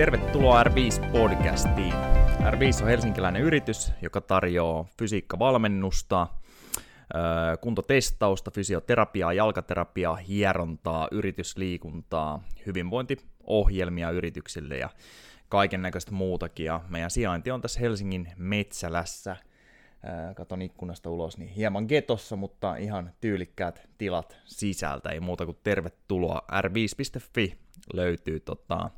Tervetuloa R5-podcastiin. R5 on helsinkiläinen yritys, joka tarjoaa fysiikkavalmennusta, kuntotestausta, fysioterapiaa, jalkaterapiaa, hierontaa, yritysliikuntaa, hyvinvointiohjelmia yrityksille ja kaiken näköistä muutakin. Ja meidän sijainti on tässä Helsingin Metsälässä. Katon ikkunasta ulos, niin hieman getossa, mutta ihan tyylikkäät tilat sisältä. Ei muuta kuin tervetuloa. r5.fi löytyy tota,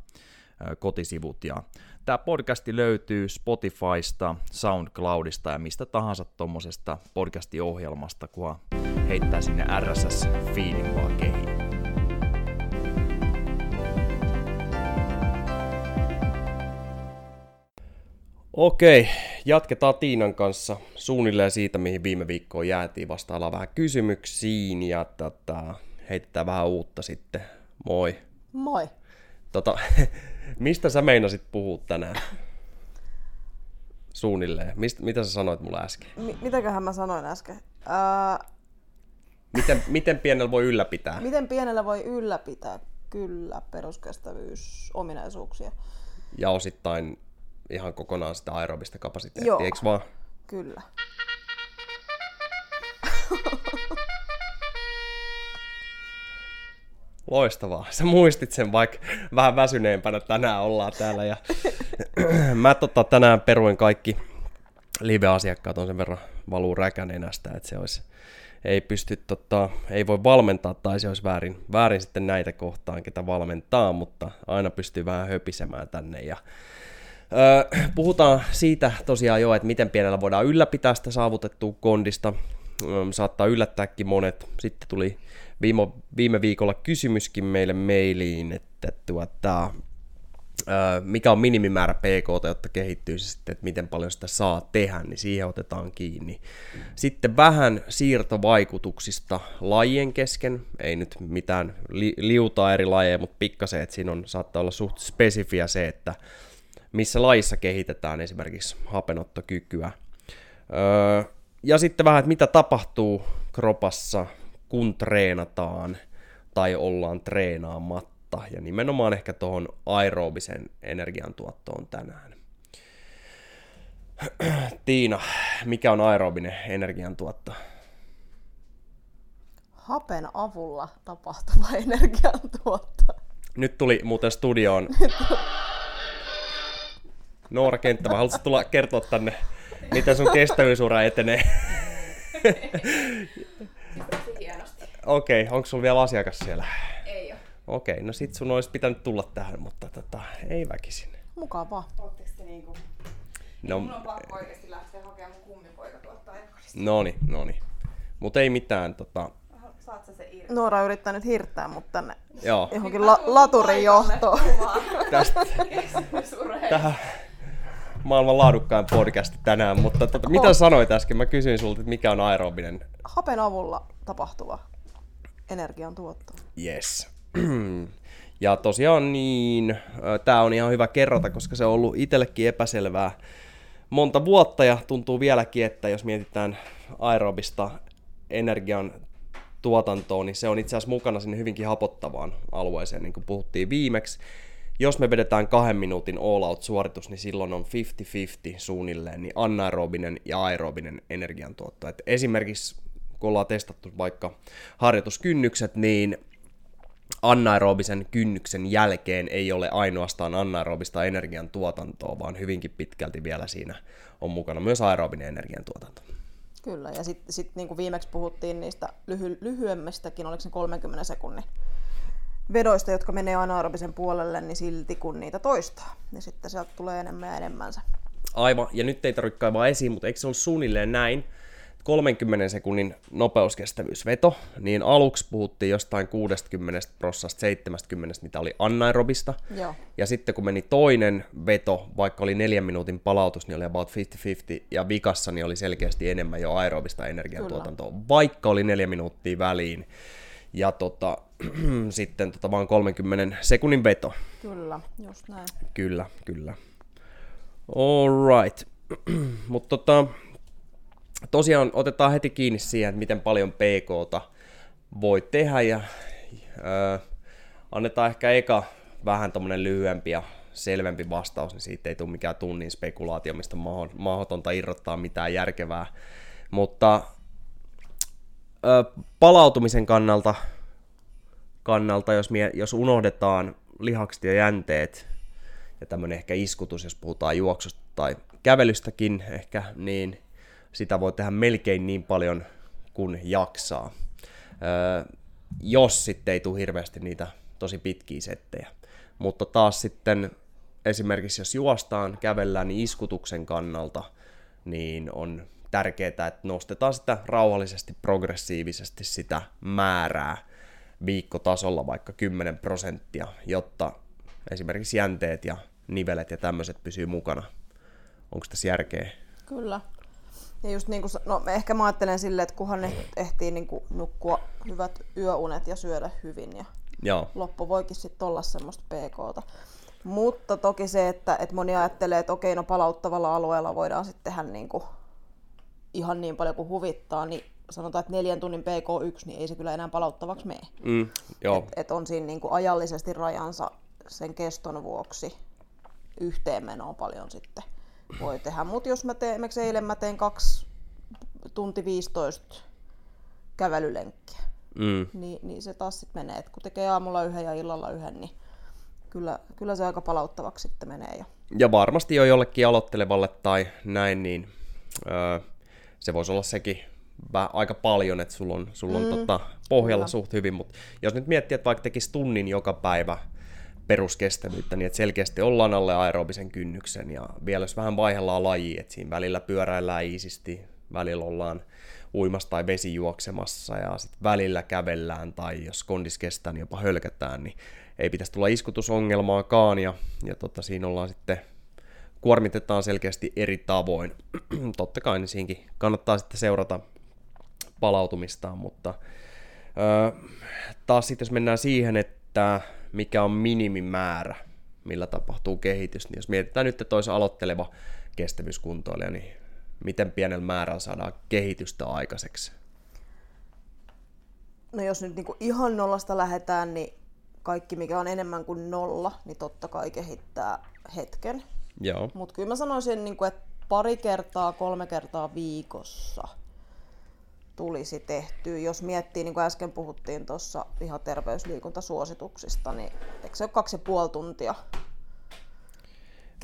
kotisivut. Ja tämä podcasti löytyy Spotifysta, SoundCloudista ja mistä tahansa tuommoisesta podcastiohjelmasta, kun heittää sinne RSS-feedin vaan kehiin. Okei, jatketaan Tiinan kanssa suunnilleen siitä, mihin viime viikkoon jäätiin. Vastaillaan vähän kysymyksiin ja tota, heitetään vähän uutta sitten. Moi. Moi. Tota, mistä sä meinasit puhua tänään? Suunnilleen. Mist, mitä sä sanoit mulle äsken? M- mitäköhän mä sanoin äsken? Ää... Miten, miten pienellä voi ylläpitää? Miten pienellä voi ylläpitää? Kyllä, peruskestävyysominaisuuksia. Ja osittain ihan kokonaan sitä aerobista kapasiteettia, eikö vaan? Kyllä. Loistavaa. Sä muistit sen, vaikka vähän väsyneempänä tänään ollaan täällä. Ja mä tota, tänään peruin kaikki live-asiakkaat on sen verran valuu räkänenästä, että se olisi, ei pysty, tota, ei voi valmentaa tai se olisi väärin, väärin sitten näitä kohtaan, ketä valmentaa, mutta aina pystyy vähän höpisemään tänne ja Öö, puhutaan siitä tosiaan jo, että miten pienellä voidaan ylläpitää sitä saavutettua kondista. Saattaa yllättääkin monet. Sitten tuli viime, viime viikolla kysymyskin meille mailiin, että tuota, mikä on minimimäärä PK, jotta kehittyisi sitten, että miten paljon sitä saa tehdä, niin siihen otetaan kiinni. Sitten vähän siirtovaikutuksista lajien kesken, ei nyt mitään li- liutaa eri lajeja, mutta pikkasen, että siinä on, saattaa olla suht spesifiä se, että missä lajissa kehitetään esimerkiksi hapenottokykyä. Öö, ja sitten vähän, että mitä tapahtuu kropassa, kun treenataan tai ollaan treenaamatta. Ja nimenomaan ehkä tuohon aerobisen energiantuottoon tänään. Tiina, mikä on aerobinen energiantuotto? Hapen avulla tapahtuva energiantuotto. Nyt tuli muuten studioon Noora Kenttämä, haluatko tulla kertoa tänne, miten sun kestävyysura etenee? Okei, okay, onko sulla vielä asiakas siellä? Ei ole. Okei, okay, no sit sun olisi pitänyt tulla tähän, mutta tota, ei väkisin. Mukavaa. Ootteko te niinku... No, Mun on pakko oikeesti lähteä hakemaan mun kummipoika tuolta Noni, noni. Mut ei mitään, tota... Saat sä se irti? Noora yrittää nyt hirttää mut tänne Joo. johonkin la- laturin johtoon. Tästä, tähän, maailman laadukkain podcasti tänään, mutta tota, mitä sanoit äsken? Mä kysyin sulta, että mikä on aerobinen? Hapen avulla tapahtuva energiantuotto. Yes. Ja tosiaan niin, tämä on ihan hyvä kerrata, koska se on ollut itsellekin epäselvää monta vuotta ja tuntuu vieläkin, että jos mietitään aerobista energian tuotantoa, niin se on itse asiassa mukana sinne hyvinkin hapottavaan alueeseen, niin kuin puhuttiin viimeksi jos me vedetään kahden minuutin all-out-suoritus, niin silloin on 50-50 suunnilleen niin anaerobinen ja aerobinen energiantuotto. Et esimerkiksi kun ollaan testattu vaikka harjoituskynnykset, niin anaerobisen kynnyksen jälkeen ei ole ainoastaan anaerobista energiantuotantoa, vaan hyvinkin pitkälti vielä siinä on mukana myös aerobinen energiantuotanto. Kyllä, ja sitten sit, niin kuin viimeksi puhuttiin niistä lyhy- lyhyemmistäkin, oliko se 30 sekunnin vedoista, jotka menee anaerobisen puolelle, niin silti kun niitä toistaa, niin sitten sieltä tulee enemmän ja enemmänsä. Aivan, ja nyt ei tarvitse kaivaa esiin, mutta eikö se ollut suunnilleen näin, 30 sekunnin nopeuskestävyysveto, niin aluksi puhuttiin jostain 60 prosessasta 70, mitä oli anaerobista. Joo. Ja sitten kun meni toinen veto, vaikka oli neljän minuutin palautus, niin oli about 50-50, ja vikassa niin oli selkeästi enemmän jo aerobista energiantuotantoa, Kyllä. vaikka oli neljä minuuttia väliin ja tota, sitten tota vaan 30 sekunnin veto. Kyllä, just näin. Kyllä, kyllä. Alright. Mutta tota, tosiaan otetaan heti kiinni siihen, että miten paljon PKta voi tehdä ja äh, annetaan ehkä eka vähän tommonen lyhyempi ja selvempi vastaus, niin siitä ei tule mikään tunnin spekulaatio, mistä on mahdotonta irrottaa mitään järkevää. Mutta palautumisen kannalta, kannalta jos, mie, jos unohdetaan lihakset ja jänteet ja tämmöinen ehkä iskutus, jos puhutaan juoksusta tai kävelystäkin ehkä, niin sitä voi tehdä melkein niin paljon kuin jaksaa. Ö, jos sitten ei tule hirveästi niitä tosi pitkiä settejä. Mutta taas sitten esimerkiksi jos juostaan, kävellään, niin iskutuksen kannalta niin on tärkeää, että nostetaan sitä rauhallisesti, progressiivisesti sitä määrää viikkotasolla vaikka 10 prosenttia, jotta esimerkiksi jänteet ja nivelet ja tämmöiset pysyy mukana. Onko tässä järkeä? Kyllä. Ja just niin kuin, no ehkä mä ajattelen silleen, että kunhan ne ehtii niin kuin nukkua hyvät yöunet ja syödä hyvin ja Joo. loppu voikin sitten olla semmoista PKta. Mutta toki se, että, että moni ajattelee, että okei, no palauttavalla alueella voidaan sitten tehdä niin kuin ihan niin paljon kuin huvittaa, niin sanotaan, että neljän tunnin PK1, niin ei se kyllä enää palauttavaksi mene. Mm, joo. Et, et on siinä niin kuin ajallisesti rajansa sen keston vuoksi yhteenmenoa paljon sitten voi tehdä. Mutta jos mä teen, esimerkiksi eilen mä tein kaksi tunti 15 kävelylenkkiä, Mm. niin, niin se taas sitten menee. Et kun tekee aamulla yhden ja illalla yhden, niin kyllä, kyllä se aika palauttavaksi sitten menee. Ja, Ja varmasti jo jollekin aloittelevalle tai näin, niin öö, se voisi olla sekin aika paljon, että sulla on, sulla on mm, tota, pohjalla kyllä. suht hyvin, mutta jos nyt miettii, että vaikka tekisi tunnin joka päivä peruskestävyyttä, niin että selkeästi ollaan alle aerobisen kynnyksen ja vielä jos vähän vaihdellaan laji, että siinä välillä pyöräillään iisisti, välillä ollaan uimassa tai vesijuoksemassa ja sitten välillä kävellään tai jos kondis kestää, niin jopa hölkätään, niin ei pitäisi tulla iskutusongelmaakaan ja, ja tota, siinä ollaan sitten kuormitetaan selkeästi eri tavoin. Totta kai niin siinkin kannattaa sitten seurata palautumistaan, mutta öö, taas sitten jos mennään siihen, että mikä on minimimäärä, millä tapahtuu kehitys, niin jos mietitään nyt, että aloitteleva kestävyyskuntoilija, niin miten pienellä määrällä saadaan kehitystä aikaiseksi? no jos nyt niinku ihan nollasta lähdetään, niin kaikki mikä on enemmän kuin nolla, niin totta kai kehittää hetken. Joo, Mutta kyllä mä sanoisin, niin kuin, että pari kertaa, kolme kertaa viikossa tulisi tehtyä. Jos miettii, niin kuin äsken puhuttiin tuossa ihan terveysliikuntasuosituksista, niin eikö se ole kaksi ja puoli tuntia?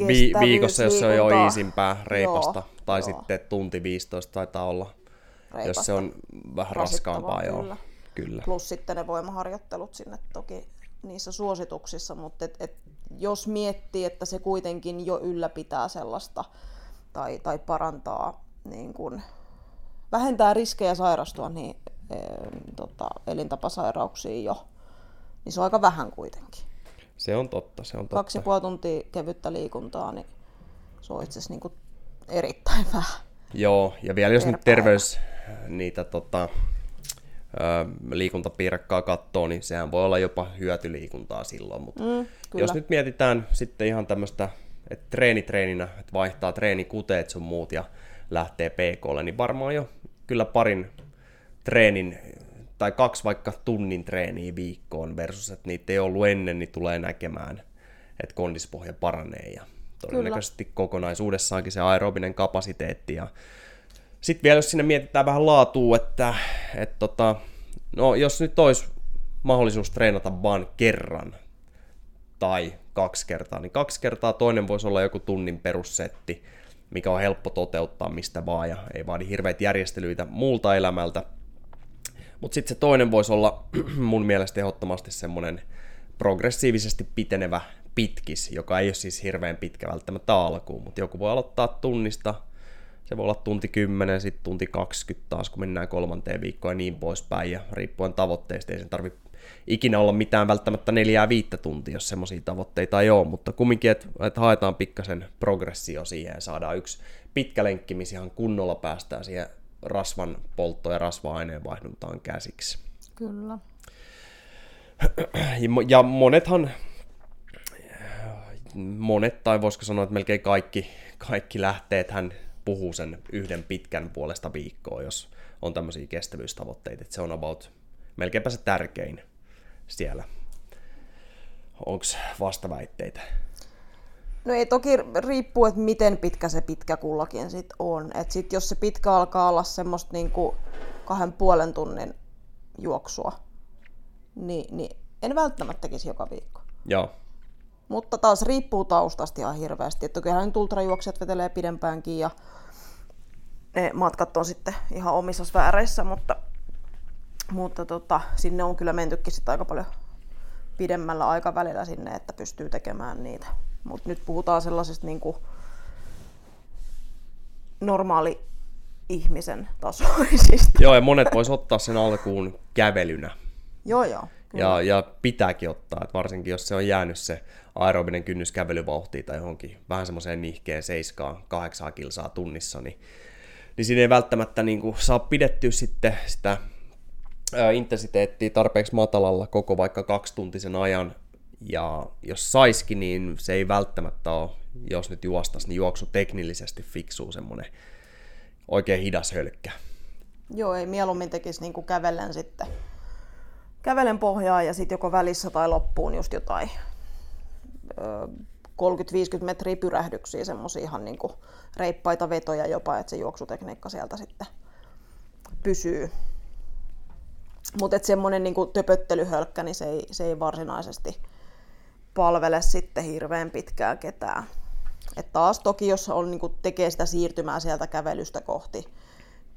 Vi- viikossa, jos se on jo iisimpää, reipasta, Joo, tai joo. sitten tunti 15 taitaa olla, jos Reipasta. se on vähän raskaampaa, Rasittavaa, joo. kyllä. Kyllä. Plus sitten ne voimaharjoittelut sinne toki niissä suosituksissa, mutta et, et, jos miettii, että se kuitenkin jo ylläpitää sellaista tai, tai parantaa, niin kun, vähentää riskejä sairastua niin, e, tota, elintapasairauksiin jo, niin se on aika vähän kuitenkin. Se on totta, se on totta. Kaksi ja puoli tuntia kevyttä liikuntaa, niin se on itse asiassa niin erittäin vähän. Joo, ja vielä jos nyt terveys niitä tota, liikuntapiirakkaa katsoo, niin sehän voi olla jopa hyötyliikuntaa silloin. Mutta Mm, kyllä. jos nyt mietitään sitten ihan tämmöistä, että treeni treeninä, että vaihtaa treenikuteet sun muut ja lähtee PKlle, niin varmaan jo kyllä parin treenin tai kaksi vaikka tunnin treeniä viikkoon versus, että niitä ei ollut ennen, niin tulee näkemään, että kondispohja paranee ja todennäköisesti Kyllä. kokonaisuudessaankin se aerobinen kapasiteetti ja sitten vielä jos sinne mietitään vähän laatua, että, että tota, no jos nyt olisi mahdollisuus treenata vain kerran tai kaksi kertaa, niin kaksi kertaa toinen voisi olla joku tunnin perussetti, mikä on helppo toteuttaa mistä vaan ja ei vaadi hirveitä järjestelyitä muulta elämältä. Mutta sitten se toinen voisi olla mun mielestä ehdottomasti semmoinen progressiivisesti pitenevä pitkis, joka ei ole siis hirveän pitkä välttämättä alkuun, mutta joku voi aloittaa tunnista, se voi olla tunti 10, sitten tunti 20 taas, kun mennään kolmanteen viikkoon ja niin poispäin, ja riippuen tavoitteista ei sen tarvitse ikinä olla mitään välttämättä neljää viittä tuntia, jos semmoisia tavoitteita ei ole, mutta kumminkin, että et haetaan pikkasen progressio siihen ja saadaan yksi pitkä lenkki, missä ihan kunnolla päästään siihen rasvan polttoon ja rasva-aineen vaihduntaan käsiksi. Kyllä. Ja monethan, monet tai voisiko sanoa, että melkein kaikki, kaikki lähteet hän puhuu sen yhden pitkän puolesta viikkoa, jos on tämmöisiä kestävyystavoitteita. Että se on about melkeinpä se tärkein siellä. Onko vastaväitteitä? No ei toki riippuu, että miten pitkä se pitkä kullakin sit on. Et sit jos se pitkä alkaa olla semmoista niinku kahden puolen tunnin juoksua, niin, niin en välttämättä tekisi joka viikko. Joo. Mutta taas riippuu taustasta ihan hirveästi. Että kyllähän nyt ultrajuoksijat vetelee pidempäänkin ja ne matkat on sitten ihan omissa sfääreissä, mutta, mutta tota, sinne on kyllä mentykin sitten aika paljon pidemmällä aikavälillä sinne, että pystyy tekemään niitä. Mutta nyt puhutaan sellaisesta niin kuin normaali ihmisen tasoisista. Joo, ja monet vois ottaa sen alkuun kävelynä. joo, joo. Kyllä. Ja, ja pitääkin ottaa, että varsinkin jos se on jäänyt se aerobinen kynnys kävelyvauhtiin tai johonkin vähän semmoiseen nihkeen 7-8 kilsaa tunnissa, niin, niin siinä ei välttämättä niin kuin, saa pidettyä sitten sitä intensiteettiä tarpeeksi matalalla koko vaikka kaksituntisen ajan, ja jos saiskin, niin se ei välttämättä ole, jos nyt juostas, niin juoksu teknillisesti fiksuu semmoinen oikein hidas hölkkä. Joo, ei mieluummin tekisi niin kuin kävellen sitten. Kävelen pohjaa ja sitten joko välissä tai loppuun just jotain ö, 30-50 metriä pyrähdyksiä, semmoisia ihan niin kuin reippaita vetoja jopa, että se juoksutekniikka sieltä sitten pysyy. Mutta semmoinen niin töpöttelyhölkkä, niin se ei, se ei varsinaisesti palvele sitten hirveän pitkään ketään. Et taas toki, jos on, niin tekee sitä siirtymää sieltä kävelystä kohti,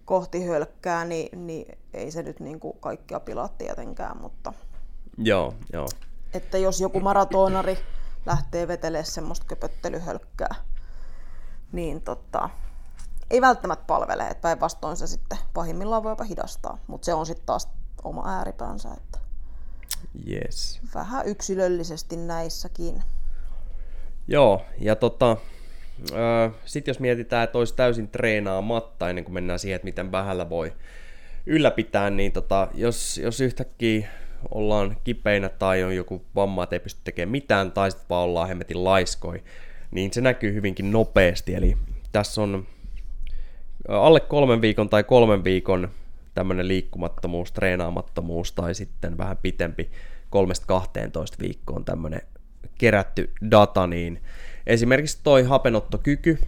kohti hölkkää, niin, niin ei se nyt niin kuin kaikkia pilaa tietenkään, mutta Joo, joo. että jos joku maratonari lähtee vetelemään semmoista köpöttelyhölkkää, niin tota, ei välttämättä palvele, että päinvastoin se sitten pahimmillaan voi jopa hidastaa, mutta se on sitten taas oma ääripäänsä, että Yes. vähän yksilöllisesti näissäkin. Joo, ja tota, sitten jos mietitään, että olisi täysin treenaamatta ennen kuin mennään siihen, että miten vähällä voi ylläpitää, niin tota, jos, jos yhtäkkiä ollaan kipeinä tai on joku vamma, että ei pysty tekemään mitään, tai sitten vaan ollaan hemmetin laiskoi, niin se näkyy hyvinkin nopeasti. Eli tässä on alle kolmen viikon tai kolmen viikon tämmöinen liikkumattomuus, treenaamattomuus tai sitten vähän pitempi 3-12 viikkoon tämmöinen kerätty data, niin esimerkiksi toi hapenottokyky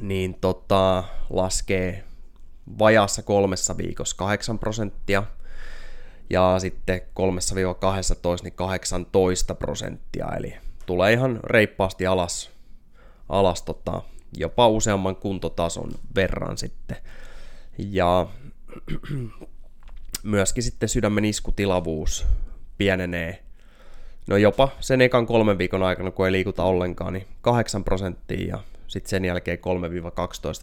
niin tota, laskee vajaassa kolmessa viikossa 8 prosenttia ja sitten 3-12 niin 18 prosenttia, eli tulee ihan reippaasti alas, alas tota, jopa useamman kuntotason verran sitten. Ja myöskin sitten sydämen iskutilavuus pienenee no jopa sen ekan kolmen viikon aikana, kun ei liikuta ollenkaan, niin 8 prosenttia ja sitten sen jälkeen 3-12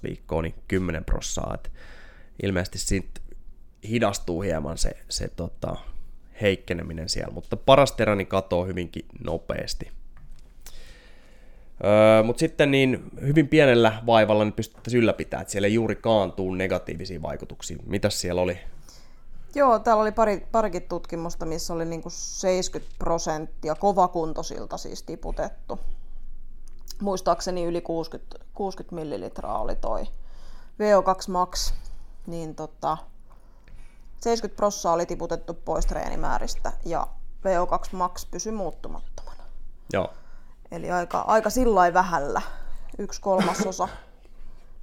viikkoa, niin 10 prossaa. Et ilmeisesti siitä hidastuu hieman se, se tota, heikkeneminen siellä, mutta paras teräni katoo hyvinkin nopeasti. Öö, Mutta sitten niin hyvin pienellä vaivalla niin pystyttäisiin ylläpitämään, että siellä ei juurikaan tuu negatiivisia vaikutuksia. Mitäs siellä oli? Joo, täällä oli pari, parikin tutkimusta, missä oli niinku 70 prosenttia kovakuntoisilta siis tiputettu. Muistaakseni yli 60, 60 millilitraa oli toi VO2 max, niin tota, 70 prossaa oli tiputettu pois treenimääristä ja VO2 max pysyi muuttumattomana. Joo. Eli aika, aika sillä vähällä. Yksi kolmasosa,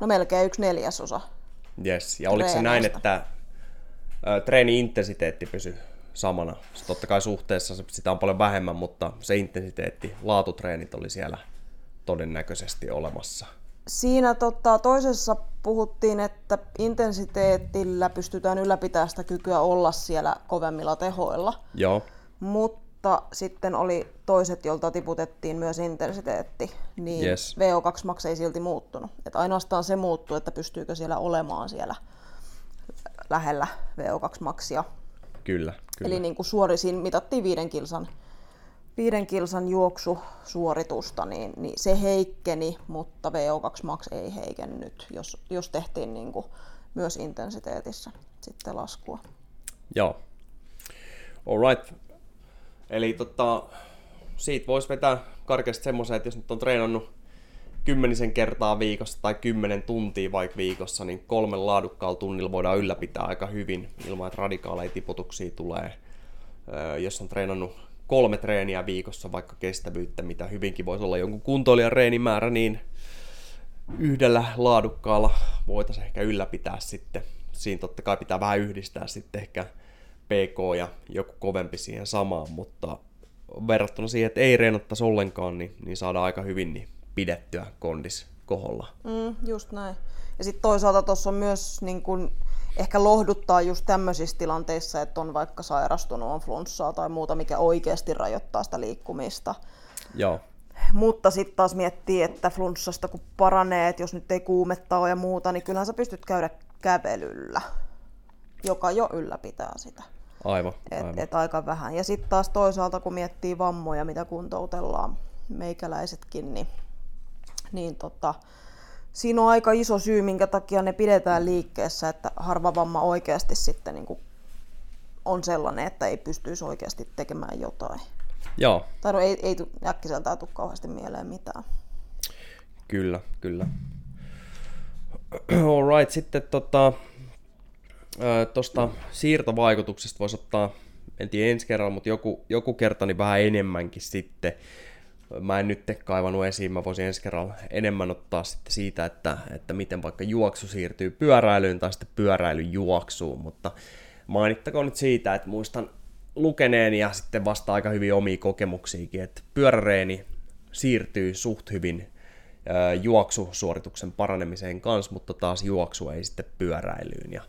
no melkein yksi neljäsosa. Yes. Ja oliko se näin, että ö, treeni-intensiteetti pysyi samana? Se totta kai suhteessa sitä on paljon vähemmän, mutta se intensiteetti, laatutreenit oli siellä todennäköisesti olemassa. Siinä tota, toisessa puhuttiin, että intensiteetillä pystytään ylläpitämään sitä kykyä olla siellä kovemmilla tehoilla, Joo, mutta sitten oli toiset, jolta tiputettiin myös intensiteetti, niin Yes. VO2 max ei silti muuttunut. Et ainoastaan se muuttuu, että pystyykö siellä olemaan siellä lähellä VO2 maxia. kyllä. kyllä. Eli niin kuin suorisin mitattiin viiden kilsan, viiden kilsan juoksusuoritusta, niin, niin se heikkeni, mutta VO2 max ei heikennyt, jos, jos tehtiin niin kuin myös intensiteetissä sitten laskua. Joo. Alright. Eli tota, siitä voisi vetää karkeasti semmoisen, että jos nyt on treenannut kymmenisen kertaa viikossa tai kymmenen tuntia vaikka viikossa, niin kolmen laadukkaalla tunnilla voidaan ylläpitää aika hyvin ilman, että radikaaleja tiputuksia tulee. Öö, jos on treenannut kolme treeniä viikossa vaikka kestävyyttä, mitä hyvinkin voisi olla jonkun kuntoilijan reenimäärä, niin yhdellä laadukkaalla voitaisiin ehkä ylläpitää sitten. Siinä totta kai pitää vähän yhdistää sitten ehkä PK ja joku kovempi siihen samaan, mutta verrattuna siihen, että ei reenattaisi ollenkaan, niin, niin saadaan aika hyvin niin pidettyä kondis koholla. Mm, just näin. Ja sitten toisaalta tuossa on myös niin kun, ehkä lohduttaa just tämmöisissä tilanteissa, että on vaikka sairastunut, on flunssaa tai muuta, mikä oikeasti rajoittaa sitä liikkumista. Joo. Mutta sitten taas miettii, että flunssasta kun paranee, että jos nyt ei kuumetta ole ja muuta, niin kyllähän sä pystyt käydä kävelyllä, joka jo ylläpitää sitä. Aivan, Et, aivan. et aika vähän. Ja sitten taas toisaalta, kun miettii vammoja, mitä kuntoutellaan meikäläisetkin, niin, niin tota, siinä on aika iso syy, minkä takia ne pidetään liikkeessä, että harva vamma oikeasti sitten niin kuin on sellainen, että ei pystyisi oikeasti tekemään jotain. Joo, Tai no ei, ei äkkiseltään tule kauheasti mieleen mitään. kyllä, kyllä. Alright, sitten tota, tuosta siirtovaikutuksesta voisi ottaa, en tiedä ensi kerralla, mutta joku, joku kerta niin vähän enemmänkin sitten. Mä en nyt kaivannut esiin, mä voisin ensi kerralla enemmän ottaa sitten siitä, että, että miten vaikka juoksu siirtyy pyöräilyyn tai sitten pyöräily juoksuun, mutta mainittakoon nyt siitä, että muistan lukeneen ja sitten vasta aika hyvin omia kokemuksiakin, että pyöräreeni siirtyy suht hyvin juoksusuorituksen paranemiseen kanssa, mutta taas juoksu ei sitten pyöräilyyn. Ja,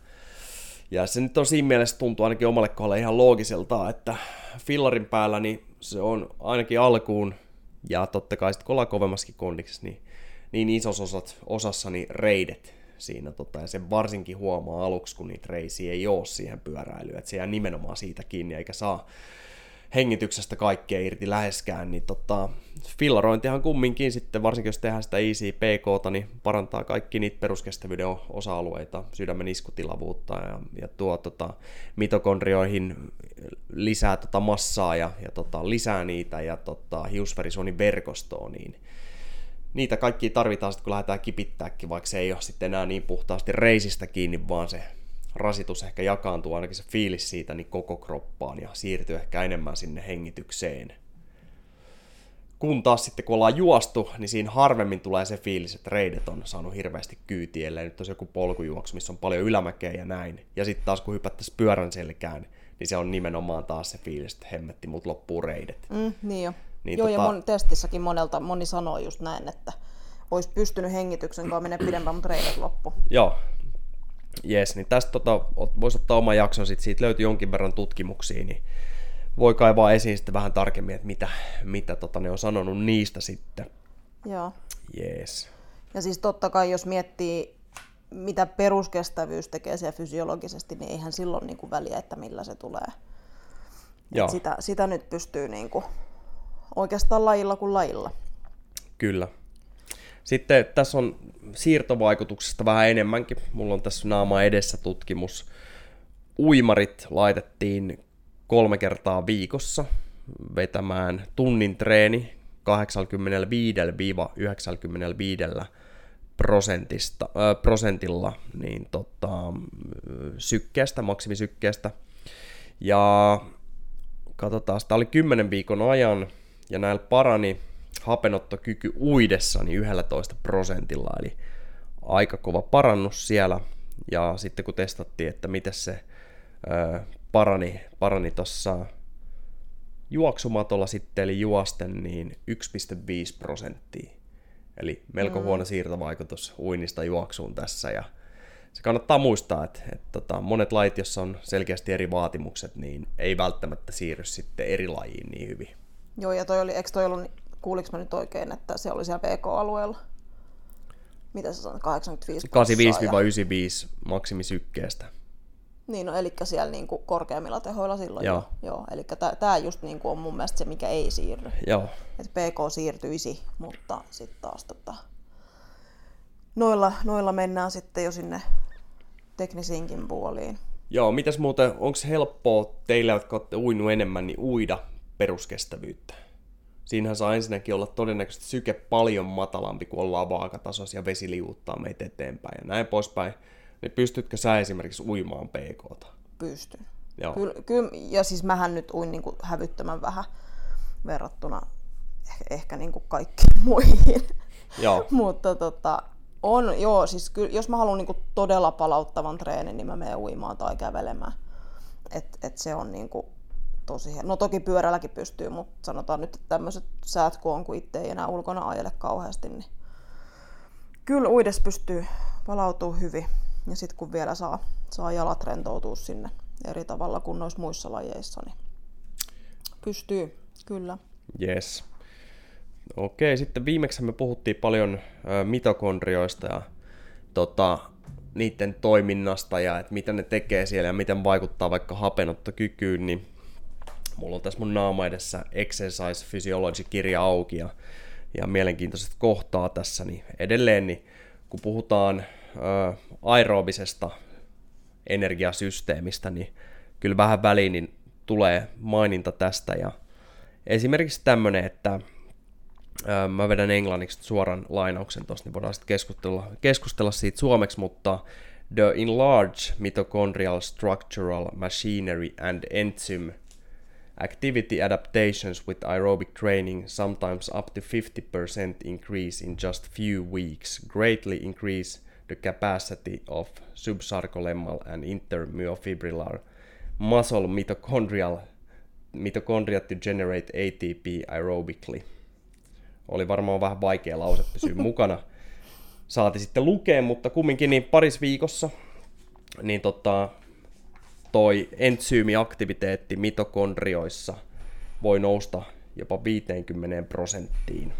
ja se nyt on siinä mielessä tuntuu ainakin omalle kohdalle ihan loogiselta, että fillarin päällä niin se on ainakin alkuun, ja totta kai sitten kun ollaan kovemmaskin kondiksessa, niin, niin isossa osat, osassa niin reidet siinä, tota, ja sen varsinkin huomaa aluksi, kun niitä reisiä ei ole siihen pyöräilyyn, että se jää nimenomaan siitä kiinni, eikä saa hengityksestä kaikkea irti läheskään, niin tota, fillarointihan kumminkin sitten, varsinkin jos tehdään sitä easy pk niin parantaa kaikki niitä peruskestävyyden osa-alueita, sydämen iskutilavuutta ja, ja tuo tota, mitokondrioihin lisää tota massaa ja, ja tota, lisää niitä ja tota, hiusverisuonin verkostoon, niin niitä kaikki tarvitaan sitten, kun lähdetään kipittääkin, vaikka se ei ole sitten enää niin puhtaasti reisistä kiinni, vaan se rasitus ehkä jakaantuu ainakin se fiilis siitä niin koko kroppaan ja siirtyy ehkä enemmän sinne hengitykseen. Kun taas sitten kun ollaan juostu, niin siinä harvemmin tulee se fiilis, että reidet on saanut hirveästi kyytiä, ellei nyt olisi joku polkujuoksu, missä on paljon ylämäkeä ja näin. Ja sitten taas kun hypättäisiin pyörän selkään, niin se on nimenomaan taas se fiilis, että hemmetti, mut loppuu reidet. Mm, niin jo. Niin Joo, tota- ja mon, testissäkin monelta, moni sanoo just näin, että olisi pystynyt hengityksen kanssa menee pidempään, mutta reidet loppu. Joo. Jes, niin tästä tota, voisi ottaa oma jakson, sit siitä löytyy jonkin verran tutkimuksia, niin voi kaivaa esiin sitten vähän tarkemmin, että mitä, mitä tota, ne on sanonut niistä sitten. Joo. Jees. Ja siis totta kai, jos miettii, mitä peruskestävyys tekee siellä fysiologisesti, niin eihän silloin niin kuin väliä, että millä se tulee. Joo, sitä, sitä nyt pystyy niin kuin oikeastaan lajilla kuin lajilla. kyllä. Sitten tässä on siirtovaikutuksesta vähän enemmänkin. Mulla on tässä naama edessä tutkimus. Uimarit laitettiin kolme kertaa viikossa vetämään tunnin treeni 85-95 prosentista, äh, prosentilla niin tota, sykkeestä, maksimisykkeestä. Ja katsotaan, tämä oli 10 viikon ajan ja näillä parani hapenottokyky uidessa niin 11 prosentilla, eli aika kova parannus siellä. Ja sitten kun testattiin, että miten se ö, parani, parani tuossa juoksumatolla sitten, eli juosten, niin 1,5 prosenttia. Eli melko mm. huono siirtovaikutus uinnista juoksuun tässä. Ja se kannattaa muistaa, että, että tota, monet lajit, joissa on selkeästi eri vaatimukset, niin ei välttämättä siirry sitten eri lajiin niin hyvin. Joo, ja toi oli, eikö toi ollut, kuuliks mä nyt oikein, että se oli siellä PK-alueella? Mitä sä sanoit, 85 85-95 maksimisykkeestä. Niin, no, eli siellä niin kuin korkeammilla tehoilla silloin Joo. jo. Joo, eli tämä just niin kuin on mun mielestä se, mikä ei siirry. Joo, että PK siirtyisi, mutta sitten taas tota, noilla, noilla mennään sitten jo sinne teknisiinkin puoliin. Joo, mitäs muuten, onko helppoa teille, jotka olette uinut enemmän, niin uida peruskestävyyttä? Siinähän saa ensinnäkin olla todennäköisesti syke paljon matalampi, kun ollaan vaakatasossa ja vesi liuuttaa meitä eteenpäin ja näin poispäin. Niin pystytkö sä esimerkiksi uimaan PKta? Pystyn. Joo. Kyllä, kyllä, ja siis mähän nyt uin niin kuin hävyttömän vähän verrattuna ehkä, ehkä niin kuin kaikkiin muihin. Joo. Mutta tota, on, joo, siis kyllä, jos mä haluan niin kuin todella palauttavan treenin, niin mä menen uimaan tai kävelemään. Et, et se on niin kuin tosi. No toki pyörälläkin pystyy, mutta sanotaan nyt, että tämmöiset säät kun on, kun itse ei enää ulkona ajele kauheasti, niin kyllä uides pystyy palautuu hyvin. Ja sitten kun vielä saa, saa jalat rentoutua sinne eri tavalla kuin noissa muissa lajeissa, niin pystyy, kyllä. Yes. Okei, sitten viimeksi me puhuttiin paljon mitokondrioista ja tota, niiden toiminnasta ja että mitä ne tekee siellä ja miten vaikuttaa vaikka hapenottokykyyn, niin mulla on tässä mun naama edessä Exercise Physiology-kirja auki ja, ja mielenkiintoiset kohtaa tässä, niin edelleen niin kun puhutaan ö, aerobisesta energiasysteemistä, niin kyllä vähän väliin niin tulee maininta tästä. Ja esimerkiksi tämmönen, että ö, mä vedän englanniksi suoran lainauksen tuosta, niin voidaan sitten keskustella, keskustella siitä suomeksi, mutta the enlarged mitochondrial structural machinery and enzyme activity adaptations with aerobic training sometimes up to 50% increase in just few weeks greatly increase the capacity of subsarcolemmal and intermyofibrillar muscle mitochondrial mitochondria to generate ATP aerobically. Oli varmaan vähän vaikea lause pysyä mukana. Saati sitten lukea, mutta kumminkin niin paris viikossa niin tota, toi entsyymiaktiviteetti mitokondrioissa voi nousta jopa 50 prosenttiin.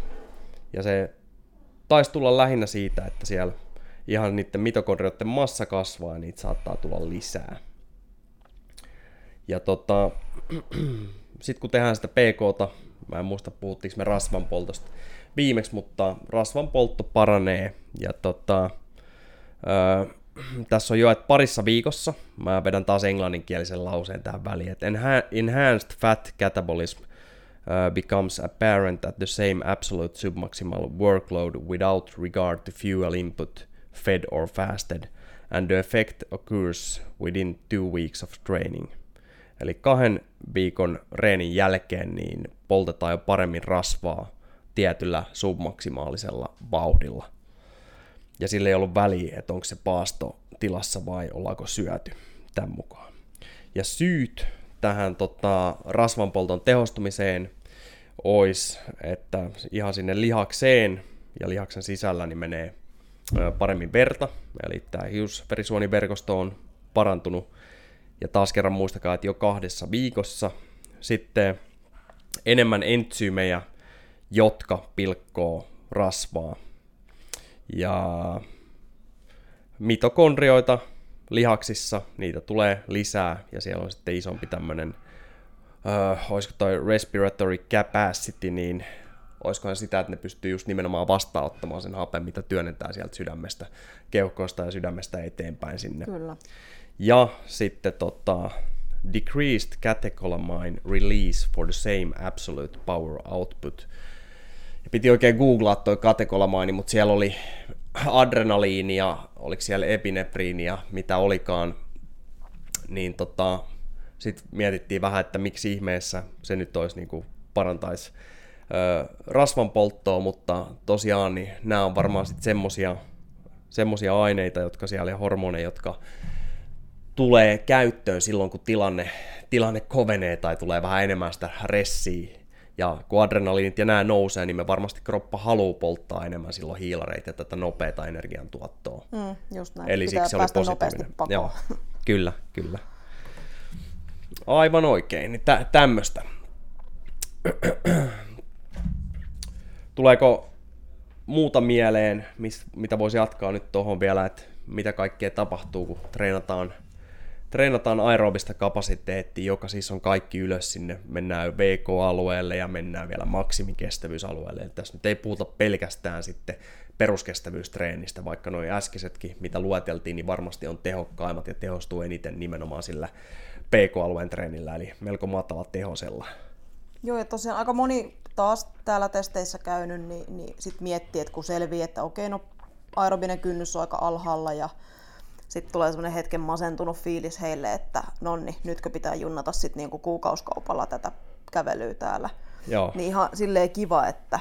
Ja se taisi tulla lähinnä siitä, että siellä ihan niiden mitokondrioiden massa kasvaa ja niitä saattaa tulla lisää. Ja tota, sitten kun tehdään sitä PKta, mä en muista puhuttiinko me rasvanpoltosta viimeksi, mutta rasvanpoltto paranee ja tota, öö, tässä on jo, että parissa viikossa, mä vedän taas englanninkielisen lauseen tähän väliin, että enhanced fat catabolism uh, becomes apparent at the same absolute submaximal workload without regard to fuel input, fed or fasted, and the effect occurs within two weeks of training. Eli kahden viikon reenin jälkeen niin poltetaan jo paremmin rasvaa tietyllä submaksimaalisella vauhdilla ja sillä ei ollut väliä, että onko se paasto tilassa vai ollaanko syöty tämän mukaan. Ja syyt tähän tota, rasvanpolton tehostumiseen olisi, että ihan sinne lihakseen ja lihaksen sisällä niin menee paremmin verta, eli tämä hiusverisuoniverkosto on parantunut. Ja taas kerran muistakaa, että jo kahdessa viikossa sitten enemmän entsyymejä, jotka pilkkoo rasvaa ja mitokondrioita lihaksissa, niitä tulee lisää ja siellä on sitten isompi tämmöinen, uh, olisiko toi respiratory capacity, niin olisikohan sitä, että ne pystyy just nimenomaan vastaanottamaan sen hapen, mitä työnnetään sieltä sydämestä, keuhkoista ja sydämestä eteenpäin sinne. Kyllä. Ja sitten tota, decreased catecholamine release for the same absolute power output. Ja piti oikein googlaa toi katekolamaini, mutta siellä oli adrenaliinia, oliko siellä epinepriinia, mitä olikaan. Niin tota, sitten mietittiin vähän, että miksi ihmeessä se nyt olisi niin kuin parantaisi ö, rasvan polttoa, mutta tosiaan niin nämä on varmaan sitten semmosia, semmosia aineita, jotka siellä ja hormoneja, jotka tulee käyttöön silloin, kun tilanne, tilanne kovenee tai tulee vähän enemmän sitä ressiä ja kun adrenaliinit ja nämä nousee, niin me varmasti kroppa haluaa polttaa enemmän silloin hiilareita ja tätä nopeata energiantuottoa. Mm, just näin. Eli Pitää siksi se oli positiivinen. Joo, kyllä, kyllä. Aivan oikein, niin tä- tämmöistä. Tuleeko muuta mieleen, mis, mitä voisi jatkaa nyt tuohon vielä, että mitä kaikkea tapahtuu, kun treenataan treenataan aerobista kapasiteettia, joka siis on kaikki ylös sinne, mennään VK-alueelle ja mennään vielä maksimikestävyysalueelle. Eli tässä nyt ei puhuta pelkästään sitten peruskestävyystreenistä, vaikka noin äskeisetkin, mitä lueteltiin, niin varmasti on tehokkaimmat ja tehostuu eniten nimenomaan sillä PK-alueen treenillä, eli melko matala tehosella. Joo, ja tosiaan aika moni taas täällä testeissä käynyt, niin, niin sit miettii, että kun selvii, että okei, no aerobinen kynnys on aika alhaalla ja sitten tulee semmoinen hetken masentunut fiilis heille, että nonni, nytkö pitää junnata sitten niinku kuukauskaupalla tätä kävelyä täällä. Joo. Niin ihan silleen kiva, että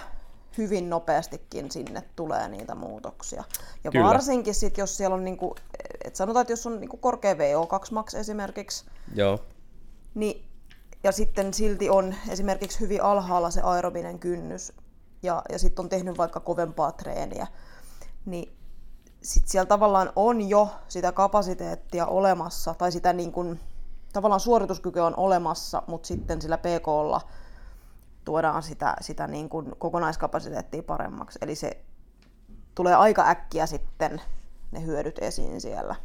hyvin nopeastikin sinne tulee niitä muutoksia. Ja Kyllä. varsinkin sitten, jos siellä on, niinku, et sanotaan, että jos on niinku korkea VO2 max esimerkiksi, Joo. niin, ja sitten silti on esimerkiksi hyvin alhaalla se aerobinen kynnys, ja, ja sitten on tehnyt vaikka kovempaa treeniä, niin sitten siellä tavallaan on jo sitä kapasiteettia olemassa, tai sitä niin kuin, tavallaan suorituskykyä on olemassa, mutta sitten sillä PKlla tuodaan sitä, sitä niin kuin kokonaiskapasiteettia paremmaksi. Eli se tulee aika äkkiä sitten ne hyödyt esiin siellä.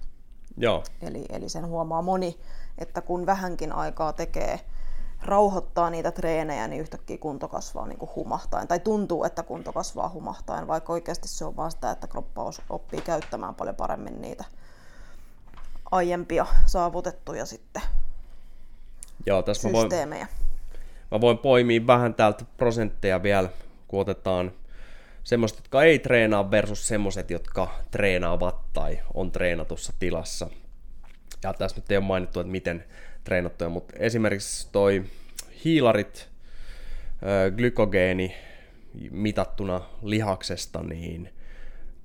Joo. Eli, eli sen huomaa moni, että kun vähänkin aikaa tekee, rauhoittaa niitä treenejä, niin yhtäkkiä kunto kasvaa niin kuin humahtaen. Tai tuntuu, että kunto kasvaa humahtaen, vaikka oikeasti se on vaan sitä, että kroppa oppii käyttämään paljon paremmin niitä aiempia saavutettuja sitten Joo, tässä mä voin, systeemejä. mä voin poimia vähän täältä prosentteja vielä, kun otetaan semmoiset, jotka ei treenaa versus semmoiset, jotka treenaavat tai on treenatussa tilassa. Ja tässä nyt ei ole mainittu, että miten treenattuja, mutta esimerkiksi toi hiilarit, glykogeeni mitattuna lihaksesta, niin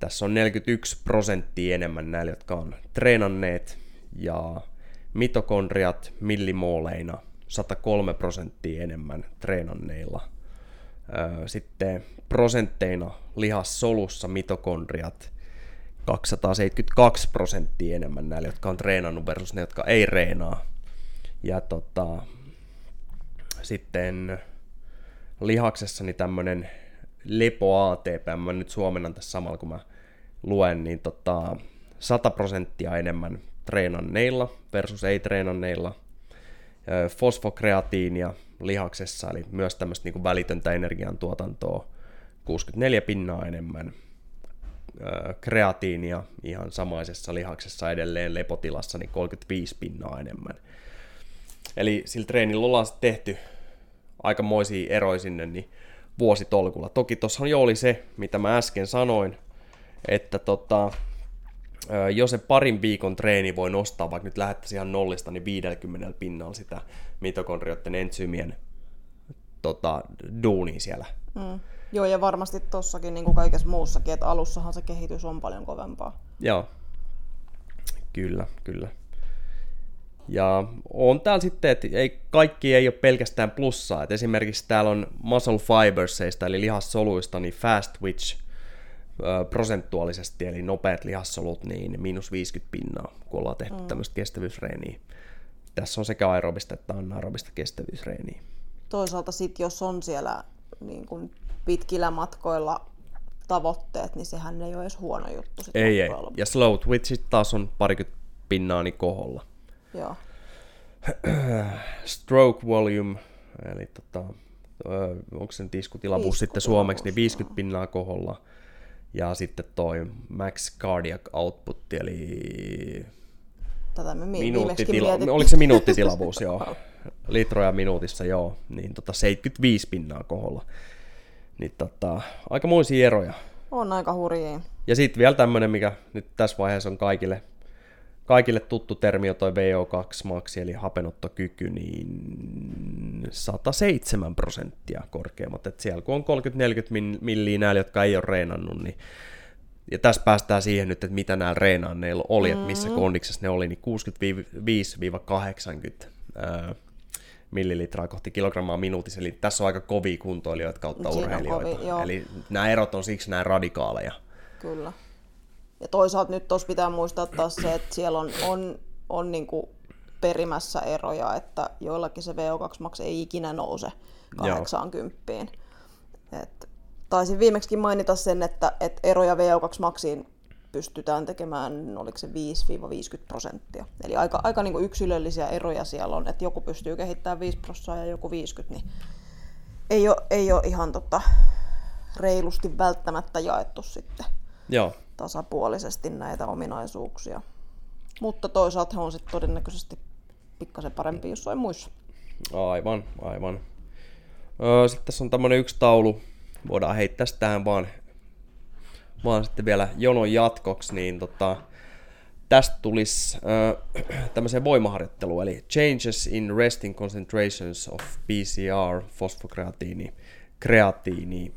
tässä on 41 prosenttia enemmän näillä, jotka on treenanneet, ja mitokondriat millimooleina 103 prosenttia enemmän treenanneilla. Sitten prosentteina lihassolussa mitokondriat 272 prosenttia enemmän näillä, jotka on treenannut versus ne, jotka ei reenaa. Ja tota, sitten lihaksessani tämmönen lepo ATP, mä nyt suomennan tässä samalla kun mä luen, niin tota, 100 prosenttia enemmän treenanneilla versus ei treenanneilla. Fosfokreatiinia lihaksessa, eli myös tämmöistä niin välitöntä energiantuotantoa, 64 pinnaa enemmän. Kreatiinia ihan samaisessa lihaksessa edelleen lepotilassa, niin 35 pinnaa enemmän. Eli sillä treenillä ollaan tehty aikamoisia eroja sinne niin vuositolkulla. Toki tuossa jo oli se, mitä mä äsken sanoin, että tota, ö, jo se parin viikon treeni voi nostaa, vaikka nyt lähettäisiin ihan nollista, niin 50 pinnalla sitä mitokondrioiden entsyymien tota, duunia siellä. Mm. Joo, ja varmasti tossakin, niin kuin kaikessa muussakin, että alussahan se kehitys on paljon kovempaa. Joo. Kyllä, kyllä. Ja on täällä sitten, että ei, kaikki ei ole pelkästään plussaa. Et esimerkiksi täällä on muscle fibersseista, eli lihassoluista, niin fast twitch prosentuaalisesti, eli nopeat lihassolut, niin miinus 50 pinnaa, kun ollaan tehty mm. tämmöistä kestävyysreeniä. Tässä on sekä aerobista että anaerobista kestävyysreeniä. Toisaalta sitten, jos on siellä niin kuin pitkillä matkoilla tavoitteet, niin sehän ei ole edes huono juttu. Ei, ei. lopuksi. Ja slow twitchit taas on parikymmentä pinnaa niin koholla. Joo. stroke volume, eli tota, onko se nyt iskutilabus 50 sitten suomeksi, niin tilabus, 50 pinnaa koholla. Ja sitten toi max cardiac output, eli Tätä me mi- minuuttitila- oliko se minuuttitilabus, joo. Litroja minuutissa, joo. Niin tota 75 pinnaa koholla. Niin tota, aikamoisia eroja. On aika hurjia. Ja sitten vielä tämmöinen, mikä nyt tässä vaiheessa on kaikille, kaikille tuttu termi on toi VO2 max, eli hapenottokyky, niin 107 prosenttia korkeammat. Et siellä kun on 30-40 min- milliä näillä, jotka ei ole reenannut, niin ja tässä päästään siihen nyt, että mitä näillä reenanneilla oli, mm-hmm. että missä kondiksessa ne oli, niin 65-80 ää, millilitraa kohti kilogrammaa minuutissa, eli tässä on aika kovia kuntoilijoita kautta Siinä urheilijoita. kovia, joo. eli nämä erot on siksi näin radikaaleja. Kyllä. Ja toisaalta nyt tuossa pitää muistaa taas se, että siellä on, on, on niinku perimässä eroja, että joillakin se VO2 max ei ikinä nouse 80. Et, taisin viimeksi mainita sen, että, että eroja VO2 maxiin pystytään tekemään, oliko se 5-50 prosenttia. Eli aika, aika niin yksilöllisiä eroja siellä on, että joku pystyy kehittämään 5 prosenttia ja joku 50, niin ei ole, ei ole ihan tota, reilusti välttämättä jaettu sitten Joo, tasapuolisesti näitä ominaisuuksia. Mutta toisaalta on sitten todennäköisesti pikkasen parempi jossain muissa. aivan, aivan. Sitten tässä on tämmönen yksi taulu, voidaan heittää tähän vaan, vaan sitten vielä jonon jatkoksi, niin tota, tästä tulisi äh, tämmöiseen voimaharjoitteluun, eli Changes in Resting Concentrations of PCR, fosfokreatiini, kreatiini,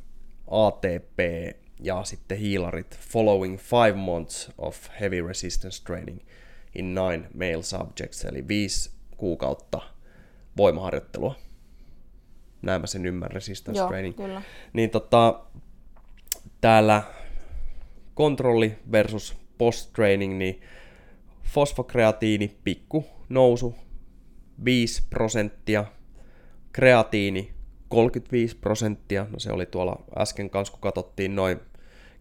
ATP ja sitten hiilarit following five months of heavy resistance training in nine male subjects, eli viisi kuukautta voimaharjoittelua. Näin mä sen ymmärrän, resistance Joo, training. kyllä. Niin tota, täällä kontrolli versus post-training, niin fosfokreatiini pikku nousu 5 prosenttia, kreatiini 35 prosenttia, no se oli tuolla äsken kanssa, kun katsottiin noin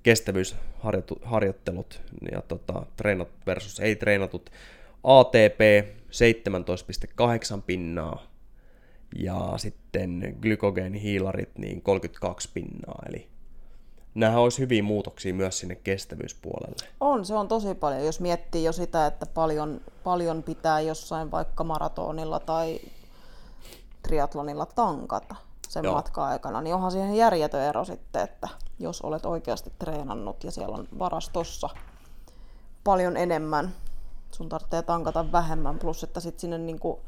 kestävyysharjoittelut ja tota, treenat versus ei treenatut. ATP 17,8 pinnaa ja sitten glykogeenihiilarit niin 32 pinnaa, eli nämähän olisi hyviä muutoksia myös sinne kestävyyspuolelle. On, se on tosi paljon. Jos miettii jo sitä, että paljon, paljon pitää jossain vaikka maratonilla tai triatlonilla tankata sen Joo. matka-aikana, niin onhan siihen järjetön ero sitten, että jos olet oikeasti treenannut ja siellä on varastossa paljon enemmän, sun tarvitsee tankata vähemmän, plus että sitten sinne niinku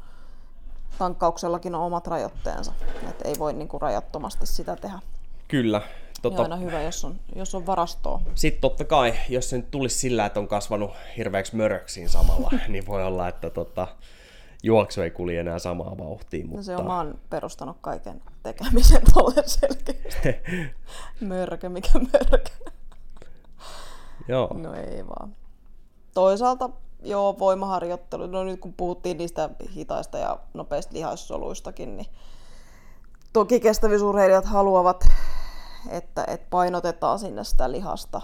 tankkauksellakin on omat rajoitteensa. Et ei voi niinku rajattomasti sitä tehdä. Kyllä. Tota... Tota, aina hyvä, jos on, jos on varastoa. Sitten totta kai, jos se nyt tulisi sillä, että on kasvanut hirveäksi möröksiin samalla, niin voi olla, että tota, juoksu ei kulje enää samaa vauhtia. Mutta... No se on, mä oon perustanut kaiken tekemisen tolle selkeästi. Mörkö, mikä mörkö. Joo. No ei vaan. Toisaalta joo, voimaharjoittelu, no nyt kun puhuttiin niistä hitaista ja nopeista lihaissoluistakin, niin toki kestävyysurheilijat haluavat, että, että painotetaan sinne sitä lihasta,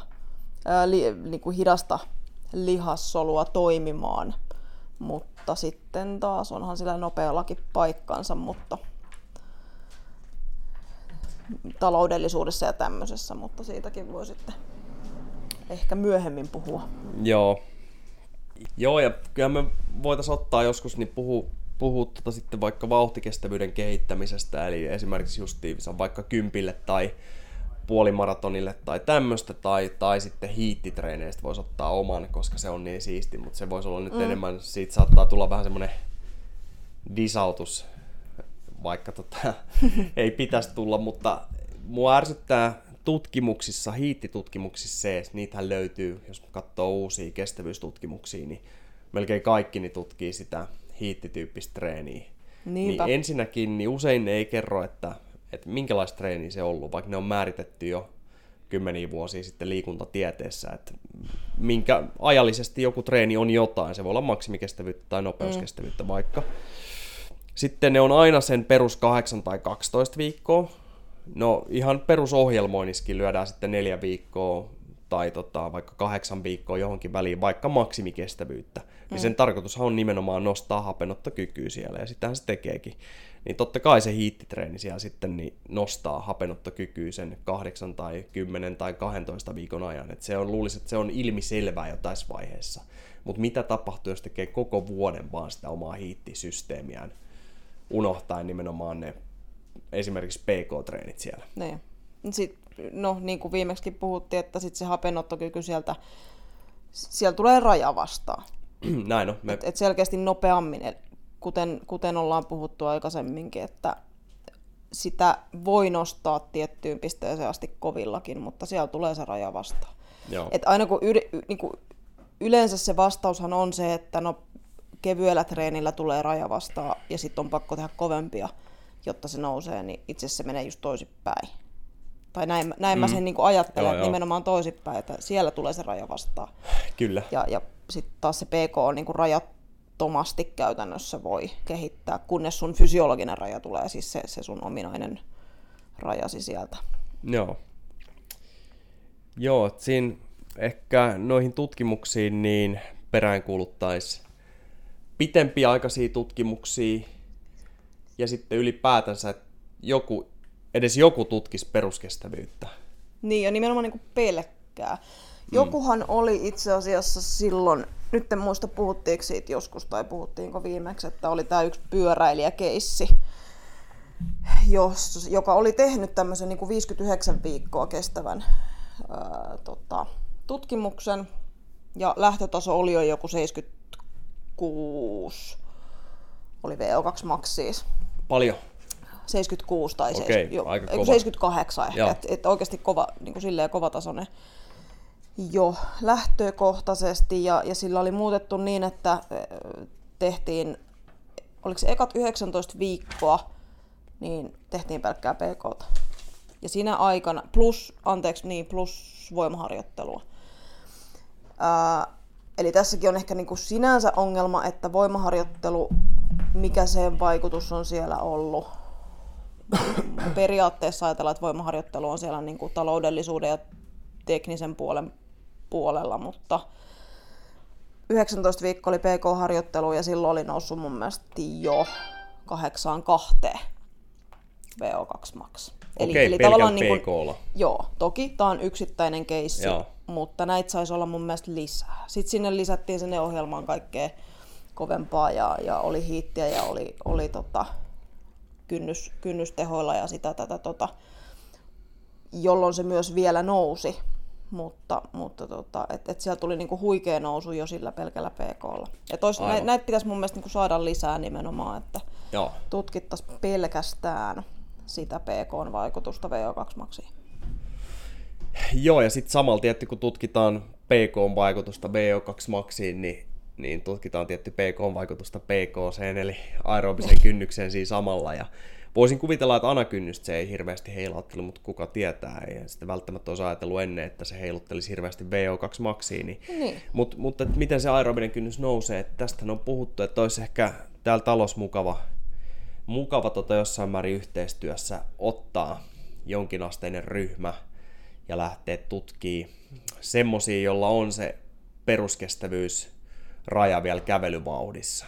ää, li, niin kuin hidasta lihassolua toimimaan, mutta sitten taas onhan sillä nopeallakin paikkansa, mutta taloudellisuudessa ja tämmöisessä, mutta siitäkin voi sitten ehkä myöhemmin puhua. Joo. Joo, ja kyllä me voitaisiin ottaa joskus niin puhua, puhua tota sitten vaikka vauhtikestävyyden kehittämisestä, eli esimerkiksi justiinsa vaikka kympille tai puolimaratonille tai tämmöistä, tai, tai sitten hiittitreeneistä voisi ottaa oman, koska se on niin siisti, mutta se voisi olla nyt mm. enemmän, siitä saattaa tulla vähän semmoinen disautus, vaikka tota, ei pitäisi tulla, mutta mua ärsyttää tutkimuksissa, hiittitutkimuksissa se, että niitähän löytyy, jos katsoo uusia kestävyystutkimuksia, niin melkein kaikki niin tutkii sitä hiittityyppistä treeniä. Niinpä. Niin ensinnäkin niin usein ne ei kerro, että, että minkälaista treeniä se on ollut, vaikka ne on määritetty jo kymmeniä vuosia sitten liikuntatieteessä, että minkä ajallisesti joku treeni on jotain. Se voi olla maksimikestävyyttä tai nopeuskestävyyttä vaikka. Sitten ne on aina sen perus 8 tai 12 viikkoa. No ihan perusohjelmoinnissakin lyödään sitten neljä viikkoa tai tota, vaikka kahdeksan viikkoa johonkin väliin, vaikka maksimikestävyyttä. Niin sen tarkoitushan on nimenomaan nostaa hapenottokykyä siellä, ja sitähän se tekeekin. Niin totta kai se hiittitreeni siellä sitten niin nostaa hapenottokykyä sen kahdeksan tai 10 tai 12 viikon ajan. Et se on, luulisin, että se on ilmiselvää jo tässä vaiheessa. Mutta mitä tapahtuu, jos tekee koko vuoden vaan sitä omaa hiittisysteemiään, unohtaen nimenomaan ne esimerkiksi PK-treenit siellä. Niin. Sit, no niin kuin viimeksi puhuttiin, että sit se hapenottokyky sieltä, siellä tulee raja vastaan. Näin on. Me, Et, et selkeästi nopeammin, kuten, kuten ollaan puhuttu aikaisemminkin, että sitä voi nostaa tiettyyn pisteeseen asti kovillakin, mutta siellä tulee se raja vastaan. joo. Et aina kun, yle, niin kuin yleensä se vastaushan on se, että no kevyellä treenillä tulee raja vastaan ja sitten on pakko tehdä kovempia, jotta se nousee, niin itse asiassa se menee just toisinpäin. Tai näin, näin mm. mä sen niin kuin ajattelen, Joo, joo. nimenomaan toisinpäin, että siellä tulee se raja vastaan. Kyllä. Ja, ja sitten taas se PK on niin kuin rajattomasti käytännössä voi kehittää, kunnes sun fysiologinen raja tulee, siis se, se sun ominainen rajasi sieltä. Joo. Joo, siinä ehkä noihin tutkimuksiin niin peräänkuuluttaisi pitempiaikaisia tutkimuksia ja sitten ylipäätänsä, että joku, edes joku tutkisi peruskestävyyttä. Niin, ja nimenomaan niin pelkkää. Jokuhan oli itse asiassa silloin, nyt en muista puhuttiinko siitä joskus tai puhuttiinko viimeksi, että oli tämä yksi pyöräilijäkeissi, jos, joka oli tehnyt tämmöisen niin kuin 59 viikkoa kestävän ää, tota, tutkimuksen Ja lähtötaso oli jo joku 76, oli VO2 max siis. Paljon. 76 tai Okei, 70, jo, aika ei, kova. 78 ehkä, että et oikeasti kova, niin kuin silleen kovatasoinen jo lähtökohtaisesti ja, ja sillä oli muutettu niin, että ö, tehtiin, oliko se ekat 19 viikkoa, niin tehtiin pelkkää PKta. Ja siinä aikana, plus, anteeksi, niin, plus voimaharjoittelua. Ää, eli tässäkin on ehkä niinku sinänsä ongelma, että voimaharjoittelu, mikä sen vaikutus on siellä ollut. Periaatteessa ajatellaan, että voimaharjoittelu on siellä niinku taloudellisuuden ja teknisen puolen puolella, mutta 19 viikkoa oli PK-harjoittelu ja silloin oli noussut mun mielestä jo 82 VO2 max. Okei, pelkällä PK:lla. Joo, toki tämä on yksittäinen keissi, Joo. mutta näitä saisi olla mun mielestä lisää. Sitten sinne lisättiin sinne ohjelmaan kaikkea kovempaa ja, ja oli hiittiä ja oli, oli tota, kynnys, kynnystehoilla ja sitä tätä tota, jolloin se myös vielä nousi. Mutta, mutta tota, et, et siellä tuli niinku huikea nousu jo sillä pelkällä PKlla. Et ois, Aivan. näitä näit pitäisi mun mielestä niinku saada lisää nimenomaan, että Joo. tutkittaisiin pelkästään sitä PKn vaikutusta VO2 maksiin. Joo, ja sitten samalla tietty, kun tutkitaan PK-vaikutusta VO2 maksiin, niin, niin tutkitaan tietty PK-vaikutusta PKC, eli aerobisen kynnykseen siinä samalla. Ja voisin kuvitella, että anakynnystä se ei hirveästi heilauttele, mutta kuka tietää, ei sitten välttämättä olisi ajatellut ennen, että se heiluttelisi hirveästi VO2 maksiin. Niin, Niin. Mut, mutta että miten se aerobinen kynnys nousee, että tästä on puhuttu, että olisi ehkä täällä talossa mukava, mukava tota jossain määrin yhteistyössä ottaa jonkinasteinen ryhmä ja lähteä tutkii semmosia, jolla on se peruskestävyys raja vielä kävelyvauhdissa.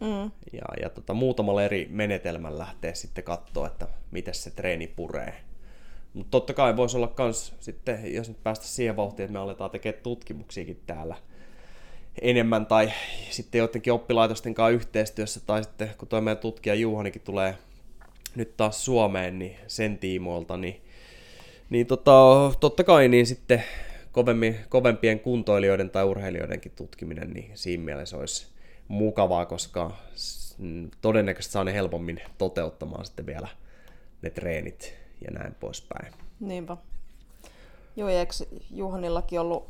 Mm. Ja, ja tota, muutamalla eri menetelmällä lähteä sitten katsoa, että miten se treeni puree. Mutta totta kai voisi olla kans sitten, jos nyt päästä siihen vauhtiin, että me aletaan tekemään tutkimuksiakin täällä enemmän, tai sitten jotenkin oppilaitosten kanssa yhteistyössä, tai sitten kun tuo meidän tutkija Juhanikin tulee nyt taas Suomeen, niin sen tiimoilta, niin, niin tota, totta kai niin sitten kovempien kuntoilijoiden tai urheilijoidenkin tutkiminen, niin siinä mielessä olisi mukavaa, koska todennäköisesti saa ne helpommin toteuttamaan sitten vielä ne treenit ja näin poispäin. Niinpä. Joo, ja eikö Juhanillakin ollut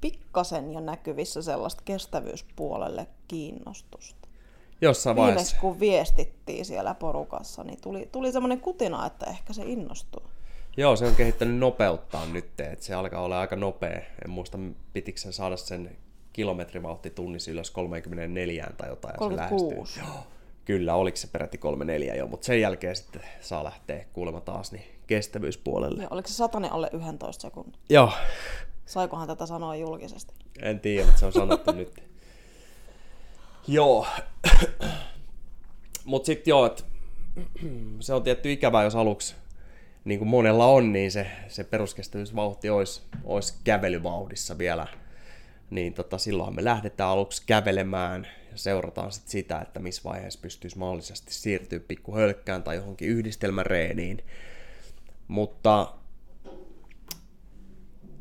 pikkasen jo näkyvissä sellaista kestävyyspuolelle kiinnostusta? Jossain Viimeksi vaiheessa. kun viestittiin siellä porukassa, niin tuli, tuli semmoinen kutina, että ehkä se innostuu. Joo, se on kehittänyt nopeuttaa nyt, että se alkaa olla aika nopea. En muista, pitikö sen saada sen kilometrivauhti tunnissa ylös 34 tai jotain. ja se 36. lähestyy. Joo, kyllä, oliko se peräti 34 jo, mutta sen jälkeen sitten saa lähteä kuulemma taas niin kestävyyspuolelle. Ja oliko se satanen alle 11 sekuntia? Joo, Saikohan tätä sanoa julkisesti? en tiedä, mutta se on sanottu nyt. Joo. Mutta sitten joo, että se on tietty ikävää, jos aluksi, niin kuin monella on, niin se, se peruskestävyysvauhti olisi, olisi kävelyvauhdissa vielä. Niin tota, silloinhan me lähdetään aluksi kävelemään ja seurataan sit sitä, että missä vaiheessa pystyisi mahdollisesti siirtyä pikku hölkkään tai johonkin yhdistelmäreeniin. Mutta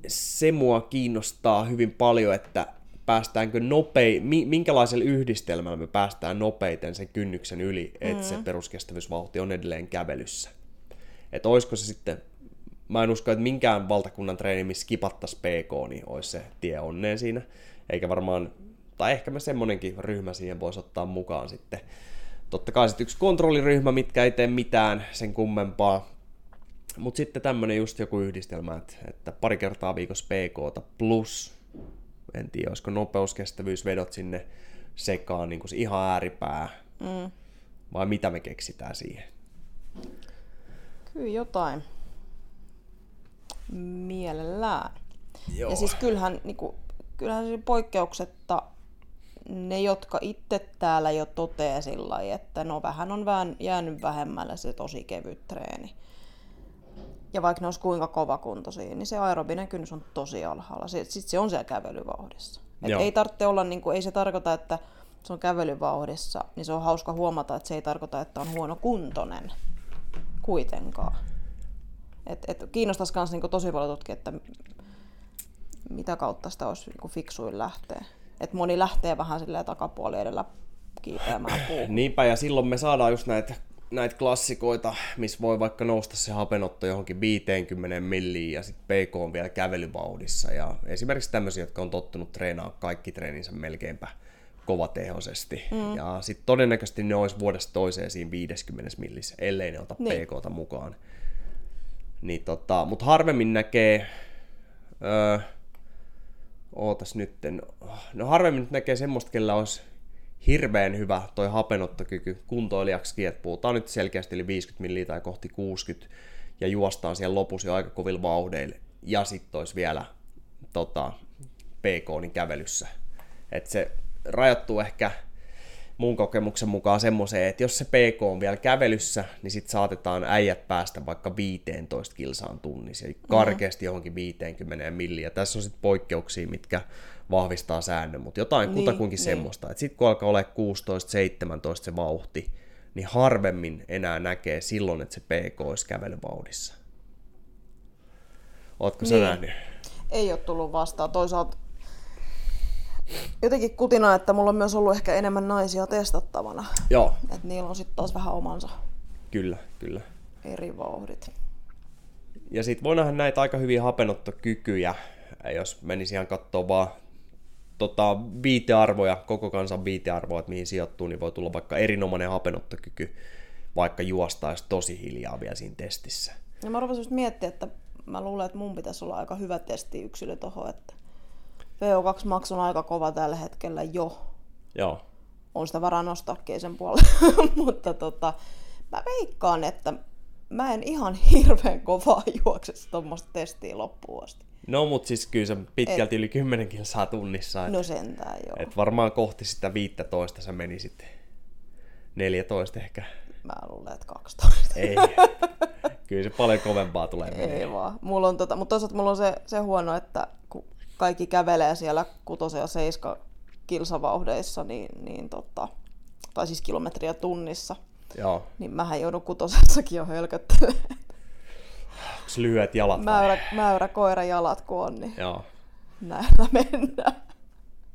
se mua kiinnostaa hyvin paljon, että päästäänkö nopei, mi- minkälaisella yhdistelmällä me päästään nopeiten sen kynnyksen yli, että mm. se peruskestävyysvauhti on edelleen kävelyssä. Että olisiko se sitten, mä en usko, että minkään valtakunnan treeni, missä skipattaisi PK, niin olisi se tie onneen siinä. Eikä varmaan, tai ehkä me semmonenkin ryhmä siihen voisi ottaa mukaan sitten. Totta kai sitten yksi kontrolliryhmä, mitkä ei tee mitään sen kummempaa, mutta sitten tämmönen just joku yhdistelmä, että, että pari kertaa viikossa PK plus, en tiedä, olisiko nopeuskestävyysvedot sinne sekaan, niin kuin se ihan ääripää, Mm. vai mitä me keksitään siihen. Kyllä jotain. Mielellään. Joo. Ja siis kyllähän, niin kuin, kyllähän se poikkeuksetta ne, jotka itse täällä jo toteaa sillä että no vähän on vähän jäänyt vähemmälle se tosi kevyt treeni. Ja vaikka ne olisi kuinka kovakuntoisia, niin se aerobinen kynnys on tosi alhaalla. Sitten se on siellä kävelyvauhdissa. Et Joo. ei tarvitse olla, niin kuin, ei se tarkoita, että se on kävelyvauhdissa, niin se on hauska huomata, että se ei tarkoita, että on huono kuntoinen kuitenkaan. Et, et kiinnostaisi myös niin tosi paljon tutkia, että mitä kautta sitä olisi niin kuin fiksuin lähteä. Et moni lähtee vähän silleen takapuoli edellä kiipeämään puuhun. Niinpä, ja silloin me saadaan just näitä, näitä klassikoita, missä voi vaikka nousta se hapenotto johonkin 50 milliin ja sitten PK on vielä kävelyvauhdissa. Ja esimerkiksi tämmöisiä, jotka on tottunut treenaamaan kaikki treeninsä melkeinpä kovatehoisesti. Mm. Ja sitten todennäköisesti ne olisi vuodesta toiseen siinä 50 millissä, ellei ne ota niin. PKta mukaan. Niin tota, mutta harvemmin näkee, öö, ootas nytten, no harvemmin näkee semmoista, kellä olisi hirveän hyvä toi hapenottokyky kuntoilijaksi, että puhutaan nyt selkeästi yli 50 milliä tai kohti 60 ja juostaan siellä lopussa jo aika kovilla vauhdeilla. Ja sitten olisi vielä tota, PK niin kävelyssä. Et se rajoittuu ehkä mun kokemuksen mukaan semmoiseen, että jos se PK on vielä kävelyssä, niin sitten saatetaan äijät päästä vaikka 15 kilsaan tunnissa, eli karkeasti johonkin 50 milliä. Tässä on sitten poikkeuksia, mitkä vahvistaa säännön, mutta jotain niin, kutakuinkin niin. semmoista. Sitten kun alkaa olla 16-17 se vauhti, niin harvemmin enää näkee silloin, että se PK olisi kävelyvauhdissa. Ootko niin. nähnyt? Ei ole tullut vastaan. Toisaalta jotenkin kutina, että mulla on myös ollut ehkä enemmän naisia testattavana. Joo. Että niillä on sitten taas vähän omansa. Kyllä, kyllä. Eri vauhdit. Ja sitten voi nähdä näitä aika hyviä hapenottokykyjä, jos menisi ihan katsoa vaan tota, viitearvoja, koko kansan viitearvoa, että mihin sijoittuu, niin voi tulla vaikka erinomainen hapenottokyky, vaikka juostaisi tosi hiljaa vielä siinä testissä. Ja mä rupesin just miettimään, että mä luulen, että mun pitäisi olla aika hyvä testi yksilö tuohon, että VO2 Max on aika kova tällä hetkellä jo. Joo. On sitä varaa nostaakin sen puolelle, mutta tota, mä veikkaan, että mä en ihan hirveän kovaa juoksessa tuommoista testiä loppuun asti. No, mutta siis kyllä se pitkälti et, yli 10 kilsaa tunnissa. Et, no sentään, joo. Et varmaan kohti sitä 15 sä menisit 14 ehkä. Mä luulen, että 12. Ei. Kyllä se paljon kovempaa tulee menee. Ei vaan. Mulla on tota, mutta toisaalta mulla on se, se huono, että kun kaikki kävelee siellä 6 ja 7 kilsavauhdeissa, niin, niin tota, tai siis kilometriä tunnissa, Joo. niin mähän joudun kutosessakin jo hölköttelemään. Onko lyhyet jalat mäyrä, vai? mäyrä koira jalat kun on, niin Joo. näillä mennään.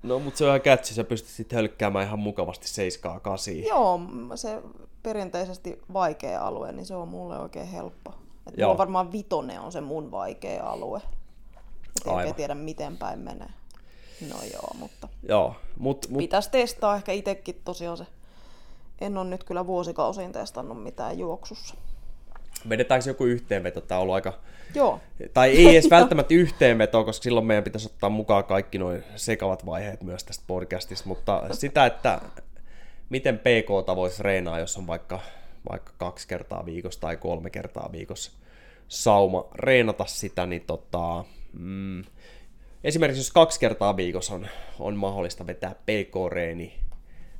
No, mutta se on ihan kätsi, sä pystyt sitten hölkkäämään ihan mukavasti 7 8 Joo, se perinteisesti vaikea alue, niin se on mulle oikein helppo. Et mulla varmaan vitone on se mun vaikea alue. Et oikein tiedä, miten päin menee. No joo, mutta joo, mut, mut... pitäisi testaa ehkä itsekin tosiaan se. En ole nyt kyllä vuosikausiin testannut mitään juoksussa. Vedetäänkö joku yhteenveto? Tämä on ollut aika... Joo. Tai ei edes välttämättä yhteenveto, koska silloin meidän pitäisi ottaa mukaan kaikki nuo sekavat vaiheet myös tästä podcastista, mutta sitä, että miten PK voisi reenaa, jos on vaikka, vaikka kaksi kertaa viikossa tai kolme kertaa viikossa sauma reenata sitä, niin tota, mm, esimerkiksi jos kaksi kertaa viikossa on, on mahdollista vetää PK-reeni,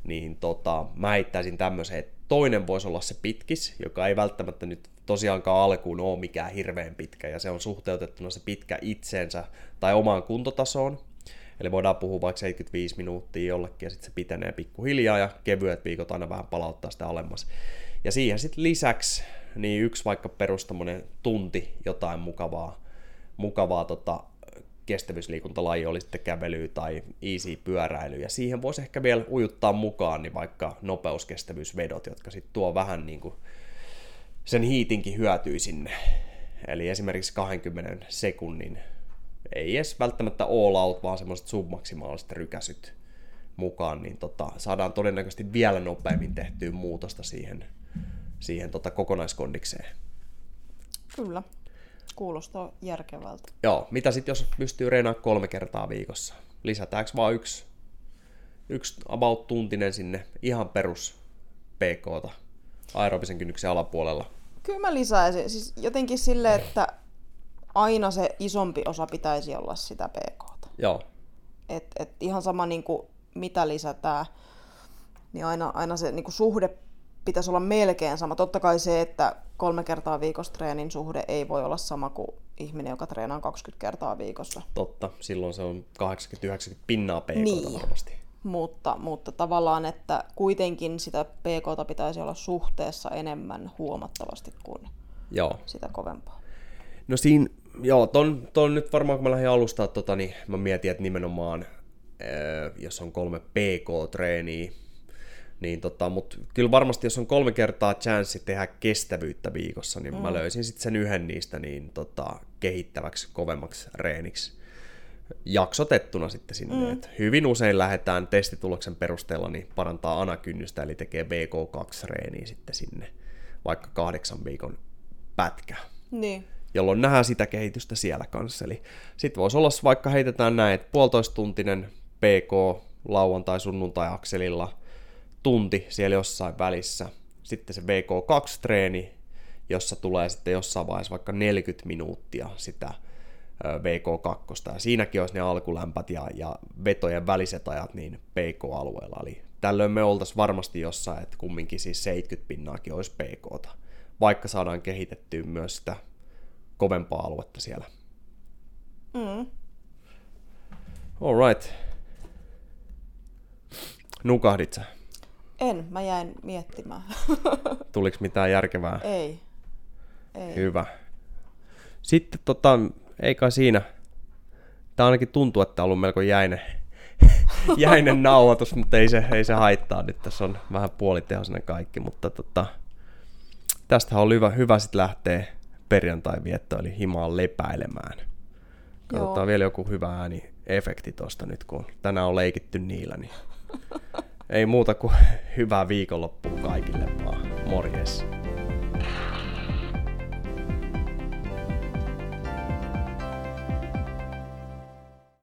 niin tota, mä heittäisin tämmöisen, että toinen voisi olla se pitkis, joka ei välttämättä nyt tosiaankaan alkuun ole mikään hirveän pitkä, ja se on suhteutettuna se pitkä itseensä tai omaan kuntotasoon. Eli voidaan puhua vaikka 75 minuuttia jollekin, ja sitten se pitenee pikkuhiljaa, ja kevyet viikot aina vähän palauttaa sitä alemmas. Ja siihen sitten lisäksi niin yksi vaikka perus tunti jotain mukavaa, mukavaa tota, kestävyysliikuntalaji oli sitten kävely tai easy pyöräily, ja siihen voisi ehkä vielä ujuttaa mukaan niin vaikka nopeuskestävyysvedot, jotka sitten tuo vähän niin kuin sen hiitinkin hyötyy sinne. Eli esimerkiksi 20 sekunnin, ei edes välttämättä all out, vaan semmoiset submaksimaaliset rykäsyt mukaan, niin tota, saadaan todennäköisesti vielä nopeammin tehtyä muutosta siihen, siihen tota kokonaiskondikseen. Kyllä. Kuulostaa järkevältä. Joo, mitä sitten jos pystyy reenaamaan kolme kertaa viikossa? Lisätäänkö vaan yksi, yksi about tuntinen sinne ihan perus PKta aerobisen kynnyksen alapuolella? Kyllä mä lisäisin. Siis jotenkin sille, että aina se isompi osa pitäisi olla sitä PKta. Joo. Et, et ihan sama niin kuin, mitä lisätään, niin aina, aina se niin kuin suhde pitäisi olla melkein sama. Totta kai se, että kolme kertaa viikossa treenin suhde ei voi olla sama kuin ihminen, joka treenaa 20 kertaa viikossa. Totta, silloin se on 80-90 pinnaa PK niin. varmasti. Mutta, mutta tavallaan, että kuitenkin sitä PK pitäisi olla suhteessa enemmän huomattavasti kuin Joo. sitä kovempaa. No siinä joo, ton, ton nyt varmaan kun mä lähdin alustaa, tota, niin mä mietin, että nimenomaan, ää, jos on kolme PK-treeniä, niin tota, mutta kyllä varmasti jos on kolme kertaa chanssi tehdä kestävyyttä viikossa, niin mm. mä löysin sitten sen yhden niistä niin tota, kehittäväksi, kovemmaksi reeniksi jaksotettuna sitten sinne. Mm. Et hyvin usein lähdetään testituloksen perusteella niin parantaa anakynnystä, eli tekee VK2-reeniä sitten sinne, vaikka kahdeksan viikon pätkä. Niin. Jolloin nähdään sitä kehitystä siellä kanssa. Eli sitten voisi olla, vaikka heitetään näin, että puolitoistuntinen PK lauantai sunnuntai akselilla, tunti siellä jossain välissä, sitten se VK2-treeni, jossa tulee sitten jossain vaiheessa vaikka 40 minuuttia sitä VK2, ja siinäkin olisi ne alkulämpät ja, ja vetojen väliset ajat niin PK-alueella, eli tällöin me oltaisiin varmasti jossain, että kumminkin siis 70 pinnaakin olisi PKta, vaikka saadaan kehitettyä myös sitä kovempaa aluetta siellä. Mm. Alright. Nukahdit sä? En, mä jäin miettimään. Tuliko mitään järkevää? Ei. Ei. Hyvä. Sitten tota, ei kai siinä. Tämä ainakin tuntuu, että on ollut melko jäinen, jäinen nauhoitus, mutta ei se, ei se haittaa. Nyt tässä on vähän puolitehoisena kaikki, mutta tota, tästä on hyvä, hyvä sitten lähteä perjantai viettoon, eli himaan lepäilemään. Katsotaan Joo. vielä joku hyvä ääni efekti tosta nyt, kun tänään on leikitty niillä, niin ei muuta kuin hyvää viikonloppua kaikille vaan. Morjes!